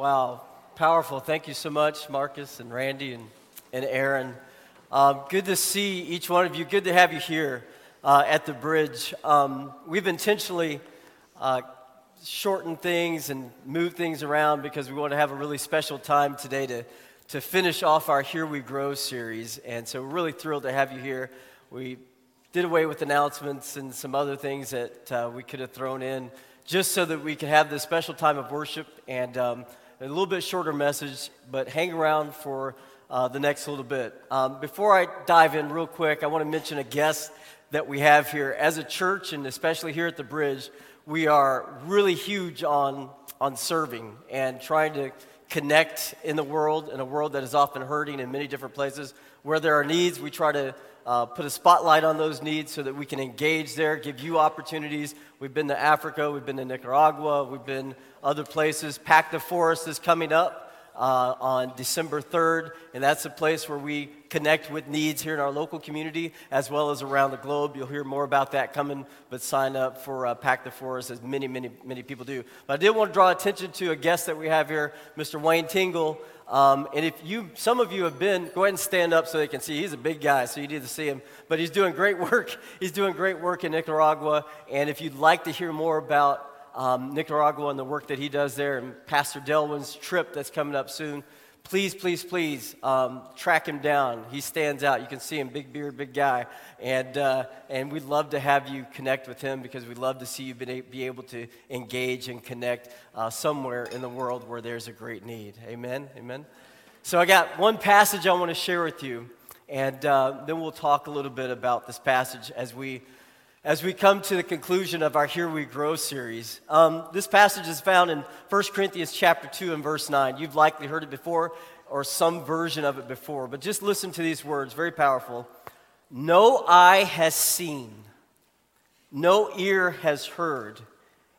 Wow, powerful. Thank you so much, Marcus and Randy and, and Aaron. Um, good to see each one of you. Good to have you here uh, at the bridge. Um, we've intentionally uh, shortened things and moved things around because we want to have a really special time today to, to finish off our Here We Grow series. And so we're really thrilled to have you here. We did away with announcements and some other things that uh, we could have thrown in just so that we could have this special time of worship and um, a little bit shorter message, but hang around for uh, the next little bit. Um, before I dive in, real quick, I want to mention a guest that we have here. As a church, and especially here at the Bridge, we are really huge on, on serving and trying to connect in the world, in a world that is often hurting in many different places. Where there are needs, we try to uh, put a spotlight on those needs so that we can engage there, give you opportunities. We've been to Africa, we've been to Nicaragua, we've been other places. Pack the Forest is coming up. Uh, on December 3rd, and that's a place where we connect with needs here in our local community as well as around the globe. You'll hear more about that coming, but sign up for uh, Pack the Forest as many, many, many people do. But I did want to draw attention to a guest that we have here, Mr. Wayne Tingle. Um, and if you, some of you have been, go ahead and stand up so they can see. He's a big guy, so you need to see him. But he's doing great work. He's doing great work in Nicaragua. And if you'd like to hear more about um, Nicaragua and the work that he does there, and Pastor Delwyn's trip that's coming up soon, please, please, please um, track him down. He stands out. You can see him, big beard, big guy. And, uh, and we'd love to have you connect with him because we'd love to see you be able to engage and connect uh, somewhere in the world where there's a great need. Amen? Amen? So I got one passage I want to share with you, and uh, then we'll talk a little bit about this passage as we as we come to the conclusion of our Here We Grow series. Um, this passage is found in 1 Corinthians chapter 2 and verse 9. You've likely heard it before or some version of it before, but just listen to these words, very powerful. No eye has seen, no ear has heard,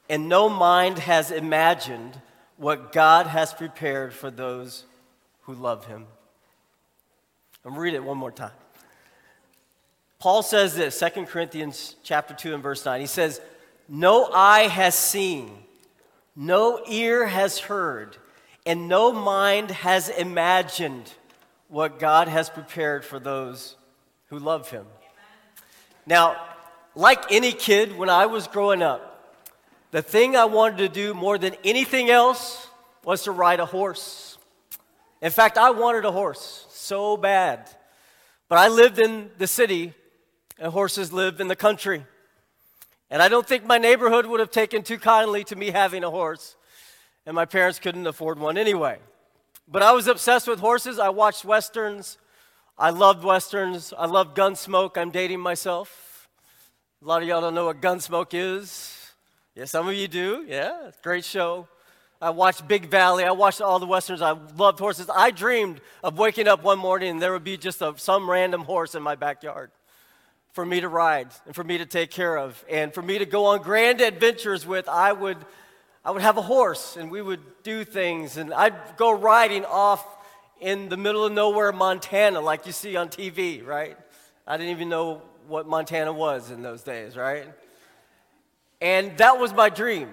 and no mind has imagined what God has prepared for those who love him. I'm read it one more time. Paul says this, 2 Corinthians chapter 2 and verse 9. He says, "No eye has seen, no ear has heard, and no mind has imagined what God has prepared for those who love him." Now, like any kid when I was growing up, the thing I wanted to do more than anything else was to ride a horse. In fact, I wanted a horse so bad. But I lived in the city and horses live in the country. And I don't think my neighborhood would have taken too kindly to me having a horse, and my parents couldn't afford one anyway. But I was obsessed with horses. I watched westerns. I loved westerns. I loved Gunsmoke. I'm dating myself. A lot of y'all don't know what Gunsmoke is. Yeah, some of you do. Yeah, great show. I watched Big Valley. I watched all the westerns. I loved horses. I dreamed of waking up one morning and there would be just a, some random horse in my backyard for me to ride and for me to take care of. And for me to go on grand adventures with i would i would have a horse and we would do things. And i'd go riding off in the middle of nowhere montana like you see on tv right? I didn't even know what montana was in those days right? And that was my dream.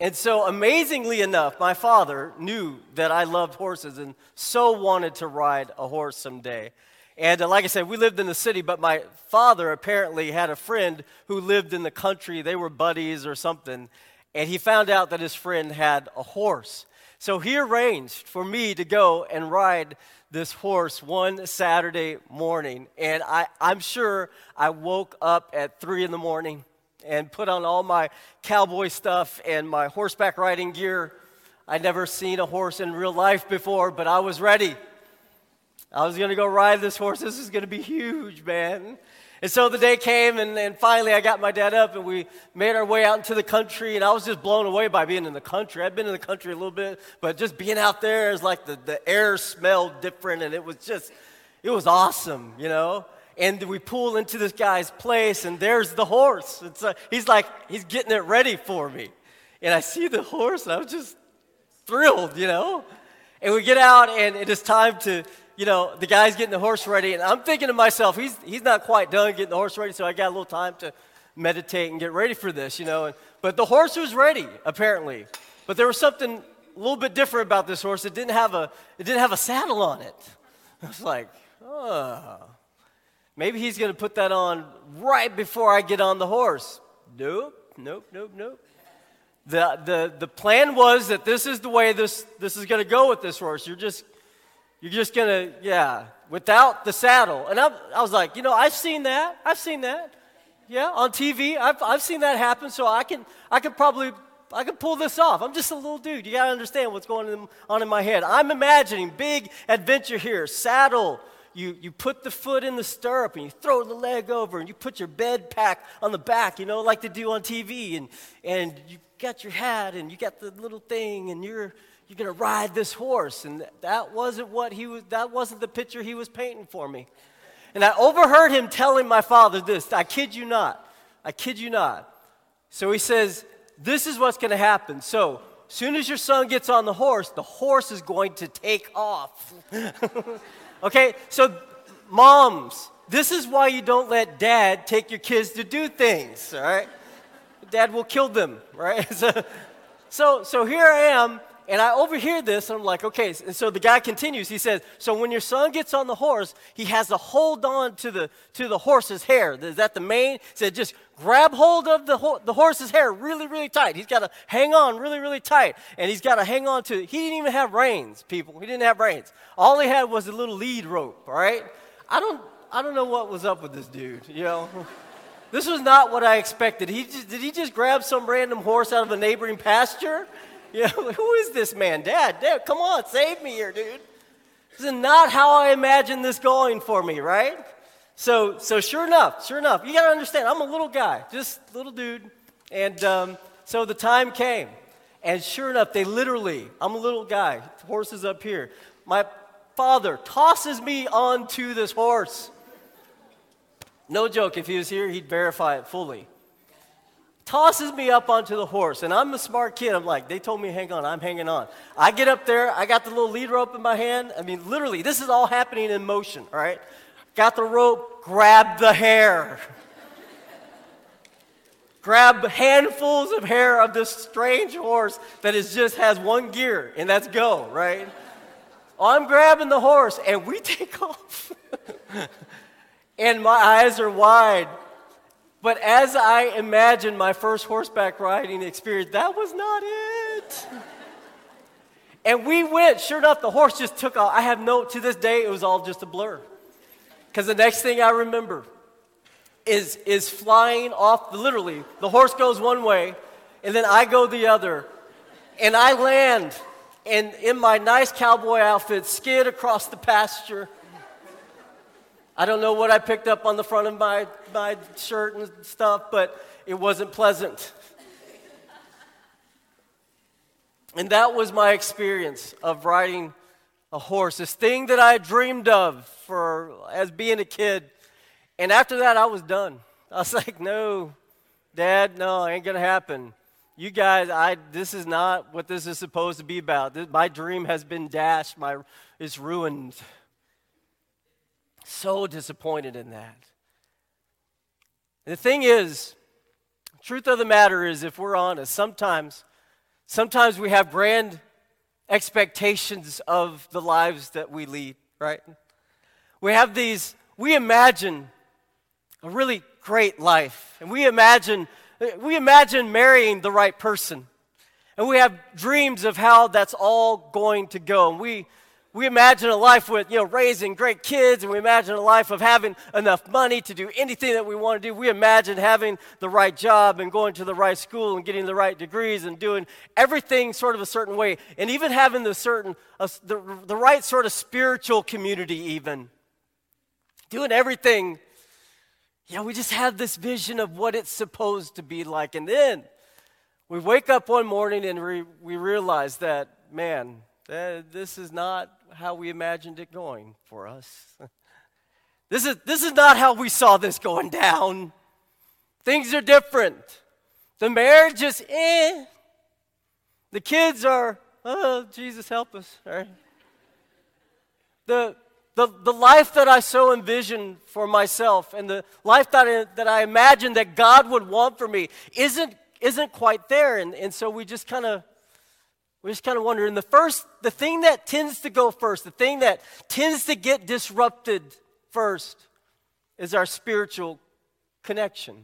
And so amazingly enough my father knew that i loved horses and so wanted to ride a horse someday and uh, like I said, we lived in the city, but my father apparently had a friend who lived in the country. They were buddies or something. And he found out that his friend had a horse. So he arranged for me to go and ride this horse one Saturday morning. And I, I'm sure I woke up at three in the morning and put on all my cowboy stuff and my horseback riding gear. I'd never seen a horse in real life before, but I was ready. I was going to go ride this horse. This is going to be huge, man. And so the day came, and, and finally I got my dad up, and we made our way out into the country. And I was just blown away by being in the country. I'd been in the country a little bit, but just being out there is like the, the air smelled different, and it was just, it was awesome, you know? And we pull into this guy's place, and there's the horse. It's a, he's like, he's getting it ready for me. And I see the horse, and I'm just thrilled, you know? And we get out, and it is time to you know, the guy's getting the horse ready, and I'm thinking to myself, he's, he's not quite done getting the horse ready, so I got a little time to meditate and get ready for this, you know. And, but the horse was ready, apparently. But there was something a little bit different about this horse. It didn't have a, it didn't have a saddle on it. I was like, oh, maybe he's going to put that on right before I get on the horse. Nope, nope, nope, nope. The, the, the plan was that this is the way this, this is going to go with this horse. You're just, you're just going to, yeah, without the saddle. And I, I was like, you know, I've seen that. I've seen that. Yeah, on TV. I've, I've seen that happen, so I can, I can probably I can pull this off. I'm just a little dude. You got to understand what's going on in my head. I'm imagining big adventure here. Saddle. You, you put the foot in the stirrup and you throw the leg over and you put your bed pack on the back, you know, like they do on TV. And, and you got your hat and you got the little thing and you're, you're going to ride this horse. And that wasn't what he was, that wasn't the picture he was painting for me. And I overheard him telling my father this. I kid you not. I kid you not. So he says, This is what's going to happen. So, soon as your son gets on the horse, the horse is going to take off. okay? So, moms, this is why you don't let dad take your kids to do things, all right? Dad will kill them, right? so, so, so here I am and I overhear this, and I'm like, okay. And so the guy continues. He says, so when your son gets on the horse, he has to hold on to the, to the horse's hair. Is that the mane? He said, just grab hold of the, ho- the horse's hair really, really tight. He's got to hang on really, really tight. And he's got to hang on to, It. he didn't even have reins, people. He didn't have reins. All he had was a little lead rope, all right? I don't, I don't know what was up with this dude, you know? this was not what I expected. He just, did he just grab some random horse out of a neighboring pasture? You know, who is this man? Dad, Dad, come on, save me here, dude. This is not how I imagined this going for me, right? So, so sure enough, sure enough, you got to understand, I'm a little guy, just little dude. And um, so the time came. And sure enough, they literally, I'm a little guy, horses up here. My father tosses me onto this horse. No joke, if he was here, he'd verify it fully tosses me up onto the horse. And I'm a smart kid. I'm like, they told me hang on, I'm hanging on. I get up there, I got the little lead rope in my hand. I mean, literally, this is all happening in motion, all right? Got the rope, grab the hair. grab handfuls of hair of this strange horse that is just has one gear, and that's go, right? I'm grabbing the horse, and we take off. and my eyes are wide but as I imagined my first horseback riding experience, that was not it. and we went, sure enough, the horse just took off. I have no, to this day, it was all just a blur. Because the next thing I remember is, is flying off, literally, the horse goes one way, and then I go the other, and I land, and in my nice cowboy outfit, skid across the pasture I don't know what I picked up on the front of my, my shirt and stuff, but it wasn't pleasant. and that was my experience of riding a horse, this thing that I dreamed of for as being a kid. And after that, I was done. I was like, no, Dad, no, ain't gonna happen. You guys, I this is not what this is supposed to be about. This, my dream has been dashed. My it's ruined. So disappointed in that. And the thing is, truth of the matter is, if we're honest, sometimes, sometimes we have grand expectations of the lives that we lead, right? We have these, we imagine a really great life, and we imagine, we imagine marrying the right person. And we have dreams of how that's all going to go. And we, we imagine a life with, you know, raising great kids, and we imagine a life of having enough money to do anything that we want to do. We imagine having the right job and going to the right school and getting the right degrees and doing everything sort of a certain way, and even having the certain, uh, the, the right sort of spiritual community, even. Doing everything. Know, we just have this vision of what it's supposed to be like. And then we wake up one morning and we, we realize that, man, this is not how we imagined it going for us. this, is, this is not how we saw this going down. Things are different. The marriage is eh. The kids are, oh, Jesus help us, right? The, the, the life that I so envisioned for myself and the life that I, that I imagined that God would want for me isn't, isn't quite there. And, and so we just kind of we're just kind of wondering the first, the thing that tends to go first, the thing that tends to get disrupted first is our spiritual connection.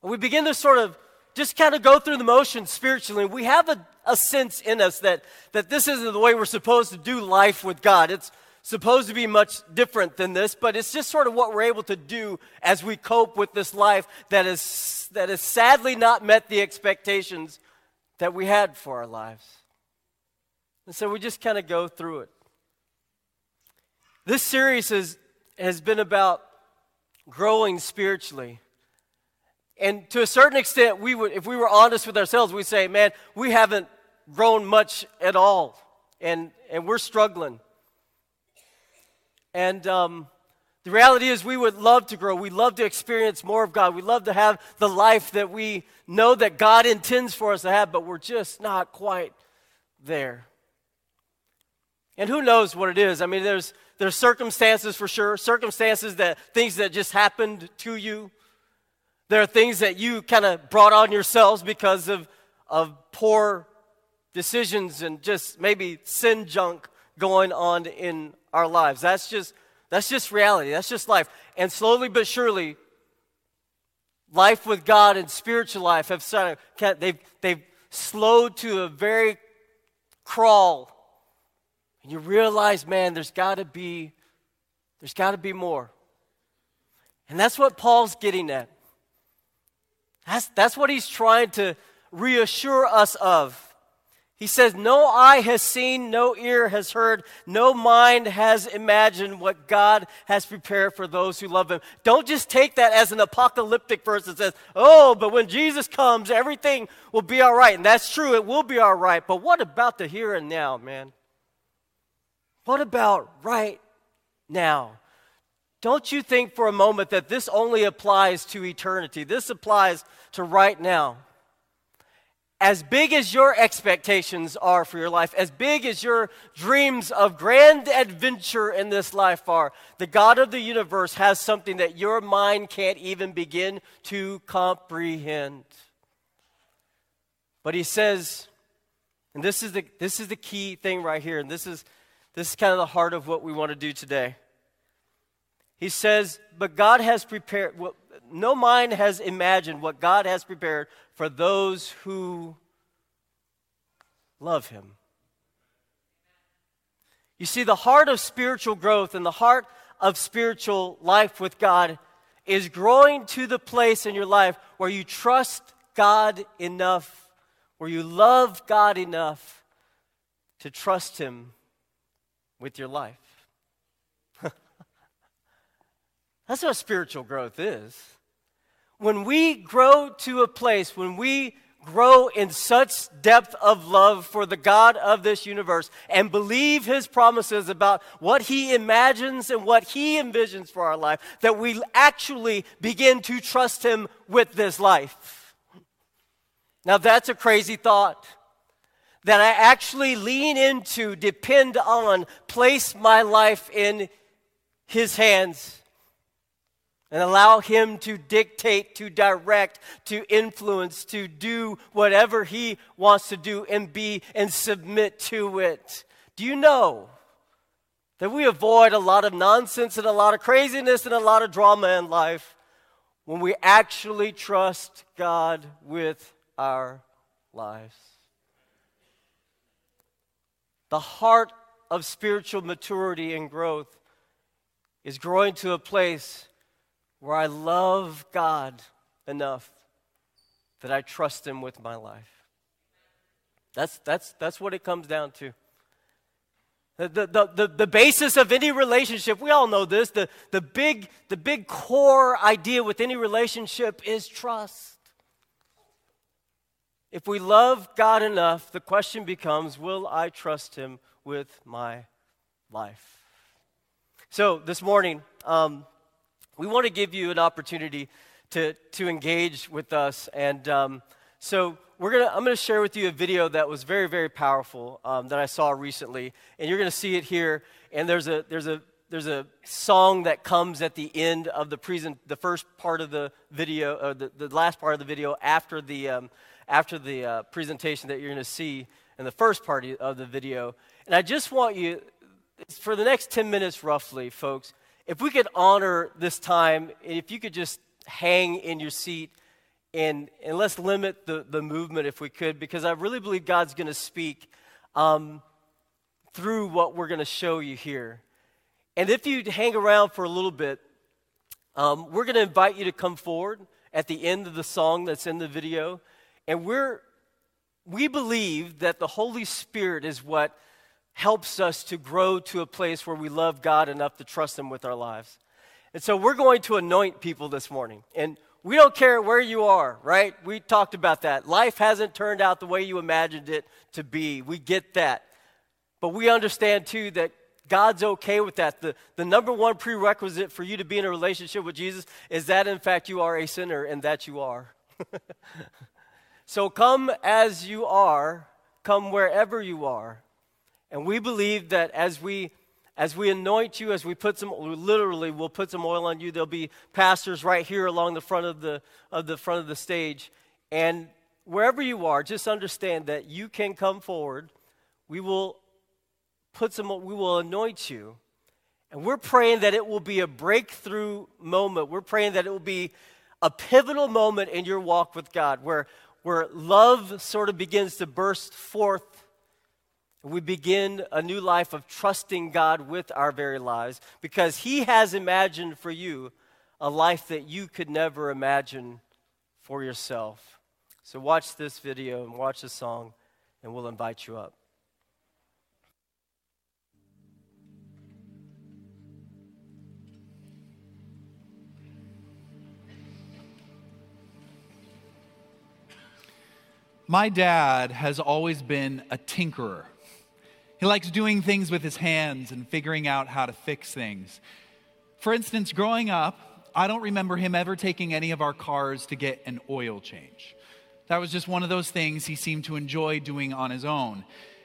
And we begin to sort of just kind of go through the motions spiritually. We have a, a sense in us that, that this isn't the way we're supposed to do life with God. It's supposed to be much different than this, but it's just sort of what we're able to do as we cope with this life that is, that has sadly not met the expectations that we had for our lives. And so we just kind of go through it. This series has, has been about growing spiritually. And to a certain extent, we would, if we were honest with ourselves, we'd say, man, we haven't grown much at all. And, and we're struggling. And um, the reality is, we would love to grow. We love to experience more of God. We love to have the life that we know that God intends for us to have, but we're just not quite there. And who knows what it is? I mean, there's, there's circumstances for sure, circumstances that things that just happened to you. There are things that you kind of brought on yourselves because of, of poor decisions and just maybe sin junk going on in our lives. That's just that's just reality. That's just life. And slowly but surely, life with God and spiritual life have started, they've, they've slowed to a very crawl. And you realize, man, there's got to be, there's got to be more. And that's what Paul's getting at. That's, that's what he's trying to reassure us of. He says, No eye has seen, no ear has heard, no mind has imagined what God has prepared for those who love Him. Don't just take that as an apocalyptic verse that says, Oh, but when Jesus comes, everything will be all right. And that's true, it will be all right. But what about the here and now, man? What about right now? Don't you think for a moment that this only applies to eternity? This applies to right now as big as your expectations are for your life, as big as your dreams of grand adventure in this life are, the God of the universe has something that your mind can't even begin to comprehend. But he says, and this is the, this is the key thing right here, and this is, this is kind of the heart of what we want to do today. He says, But God has prepared, no mind has imagined what God has prepared for those who love Him. You see, the heart of spiritual growth and the heart of spiritual life with God is growing to the place in your life where you trust God enough, where you love God enough to trust Him with your life. That's what spiritual growth is when we grow to a place, when we grow in such depth of love for the God of this universe and believe his promises about what he imagines and what he envisions for our life, that we actually begin to trust him with this life. Now, that's a crazy thought. That I actually lean into, depend on, place my life in his hands and allow Him to dictate, to direct, to influence, to do whatever He wants to do and be and submit to it. Do you know that we avoid a lot of nonsense and a lot of craziness and a lot of drama in life when we actually trust God with our lives? The heart of spiritual maturity and growth is growing to a place where I love God enough that I trust Him with my life. That's, that's, that's what it comes down to. The, the, the, the basis of any relationship, we all know this, the, the, big, the big core idea with any relationship is trust. If we love God enough, the question becomes will I trust Him with my life? So this morning, um, we want to give you an opportunity to, to engage with us. And um, so we're gonna, I'm going to share with you a video that was very, very powerful um, that I saw recently. And you're going to see it here. And there's a, there's, a, there's a song that comes at the end of the, present, the first part of the video, or the, the last part of the video after the, um, after the uh, presentation that you're going to see. in the first part of the video. And I just want you, for the next 10 minutes roughly, folks, if we could honor this time, if you could just hang in your seat and, and let's limit the, the movement if we could, because I really believe God's going to speak um, through what we're going to show you here. And if you hang around for a little bit, um, we're going to invite you to come forward at the end of the song that's in the video. And we're, we believe that the Holy Spirit is what helps us to grow to a place where we love God enough to trust Him with our lives. And so we're going to anoint people this morning. And we don't care where you are, right? We talked about that. Life hasn't turned out the way you imagined it to be. We get that. But we understand too that God's okay with that. The, the number one prerequisite for you to be in a relationship with Jesus is that, in fact, you are a sinner and that you are. so come as you are, come wherever you are. And we believe that as we as we anoint you, as we put some, literally, we'll put some oil on you. There'll be pastors right here along the front of the, of the front of the stage. And wherever you are, just understand that you can come forward. We will put some, we will anoint you. And we're praying that it will be a breakthrough moment. We're praying that it will be a pivotal moment in your walk with God where, where love sort of begins to burst forth we begin a new life of trusting God with our very lives because He has imagined for you a life that you could never imagine for yourself. So, watch this video and watch the song, and we'll invite you up. My dad has always been a tinkerer. He likes doing things with his hands and figuring out how to fix things. For instance, growing up, I don't remember him ever taking any of our cars to get an oil change. That was just one of those things he seemed to enjoy doing on his own.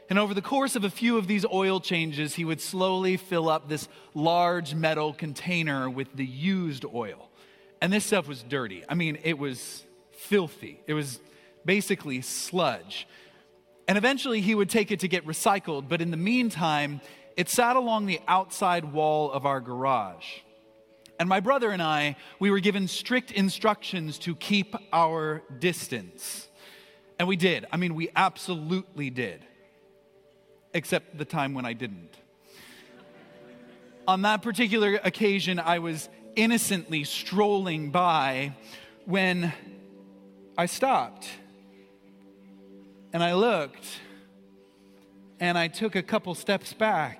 And over the course of a few of these oil changes, he would slowly fill up this large metal container with the used oil. And this stuff was dirty. I mean, it was filthy. It was basically sludge. And eventually he would take it to get recycled, but in the meantime, it sat along the outside wall of our garage. And my brother and I, we were given strict instructions to keep our distance. And we did. I mean, we absolutely did. Except the time when I didn't. On that particular occasion, I was innocently strolling by when I stopped and I looked and I took a couple steps back.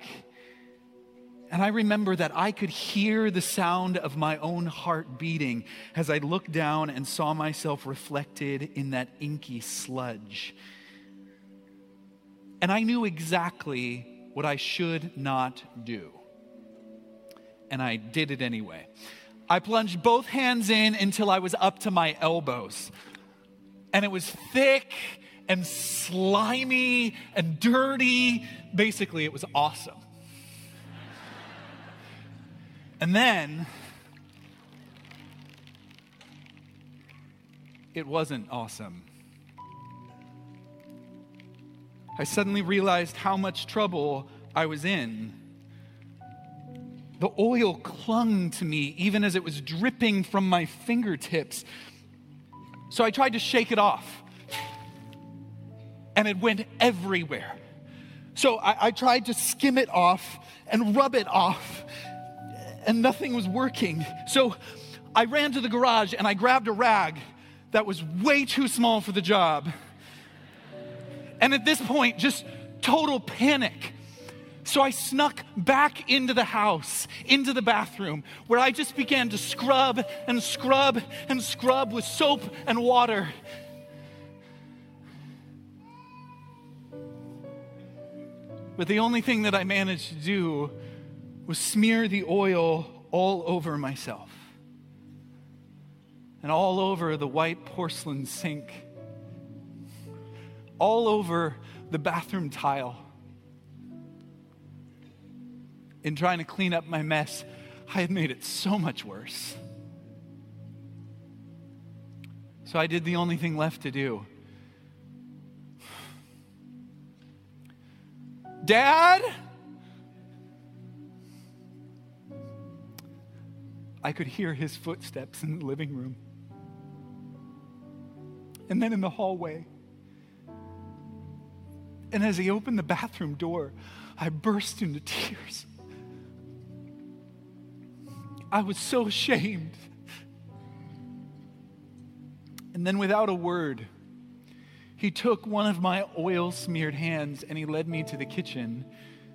And I remember that I could hear the sound of my own heart beating as I looked down and saw myself reflected in that inky sludge. And I knew exactly what I should not do. And I did it anyway. I plunged both hands in until I was up to my elbows. And it was thick and slimy and dirty. Basically, it was awesome. And then it wasn't awesome. I suddenly realized how much trouble I was in. The oil clung to me even as it was dripping from my fingertips. So I tried to shake it off and it went everywhere. So I, I, tried to skim it off and rub it off, and nothing was working. So I ran to the garage and I grabbed a rag that was way too small for the job. And at this point, just total panic. So I snuck back into the house, into the bathroom, where I just began to scrub and scrub and scrub with soap and water But the only thing that I managed to do was smear the oil all over myself and all over the white porcelain sink, all over the bathroom tile. In trying to clean up my mess, I had made it so much worse. So I did the only thing left to do Dad? I could hear his footsteps in the living room. And then in the hallway. And as he opened the bathroom door, I burst into tears. I was so ashamed. And then, without a word, he took one of my oil smeared hands and he led me to the kitchen.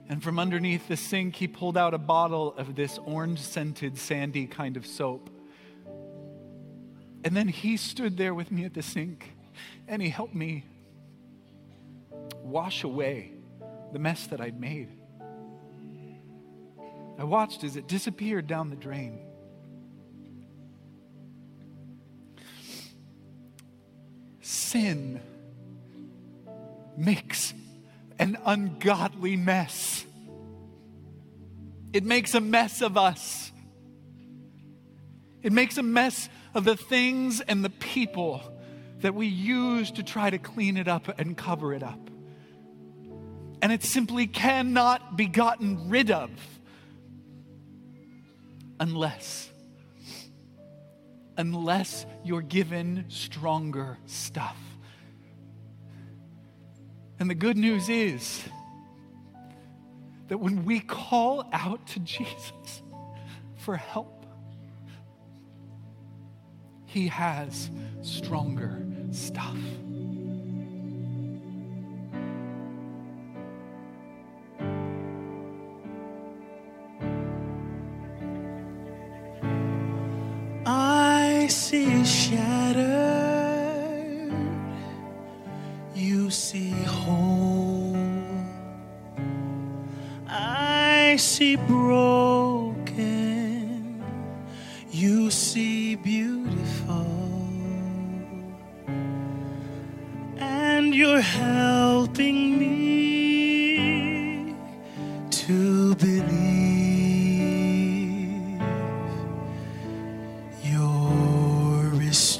And from underneath the sink, he pulled out a bottle of this orange scented, sandy kind of soap. And then he stood there with me at the sink and he helped me wash away the mess that I'd made. I watched as it disappeared down the drain. Sin makes an ungodly mess. It makes a mess of us. It makes a mess of the things and the people that we use to try to clean it up and cover it up. And it simply cannot be gotten rid of unless unless you're given stronger stuff. And the good news is that when we call out to Jesus for help, He has stronger stuff.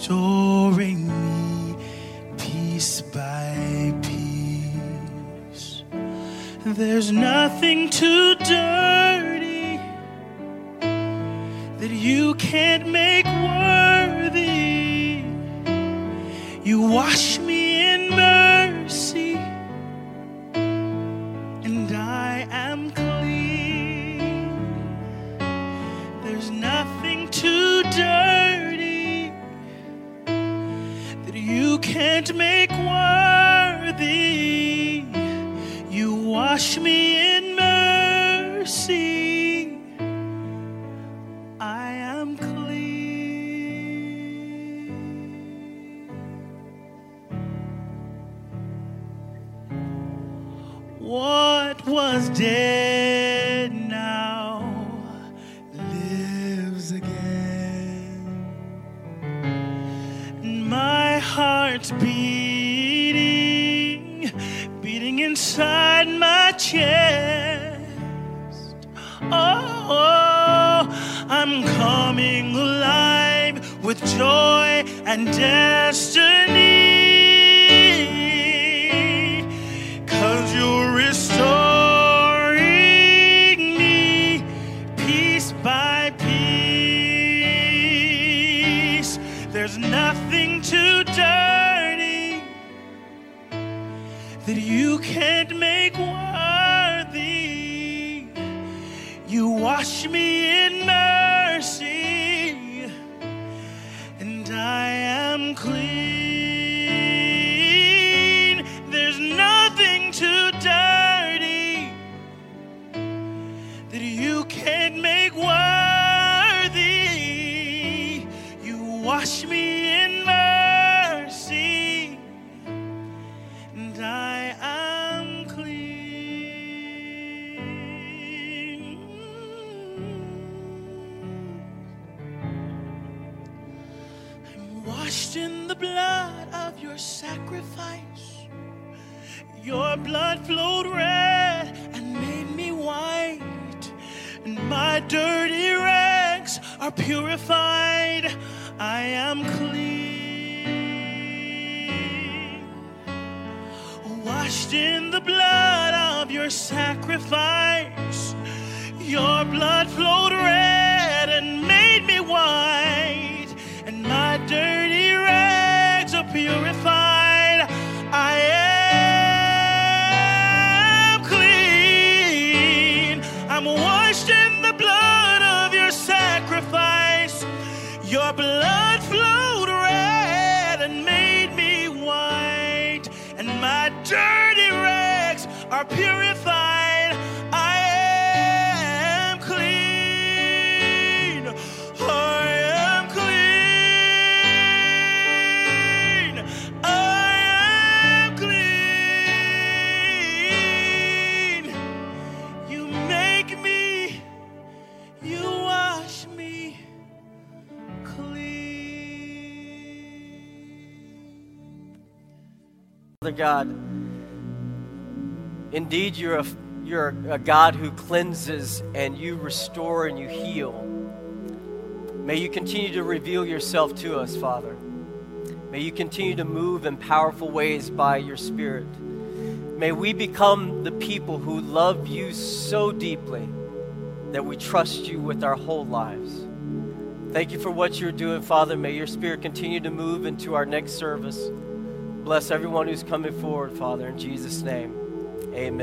Restoring me piece by piece. There's nothing to dirty What was dead now lives again. And my heart's beating, beating inside my chest. Oh, I'm coming alive with joy and destiny. Wash me in mercy, and I am clean. Purified. I am clean, washed in the blood of your sacrifice. Your blood flowed red and made me white, and my dirty rags are purified. Your blood flowed red and made me white, and my dirty rags are purified. Father God, indeed you're a, you're a God who cleanses and you restore and you heal. May you continue to reveal yourself to us, Father. May you continue to move in powerful ways by your Spirit. May we become the people who love you so deeply that we trust you with our whole lives. Thank you for what you're doing, Father. May your Spirit continue to move into our next service. Bless everyone who's coming forward, Father, in Jesus' name. Amen.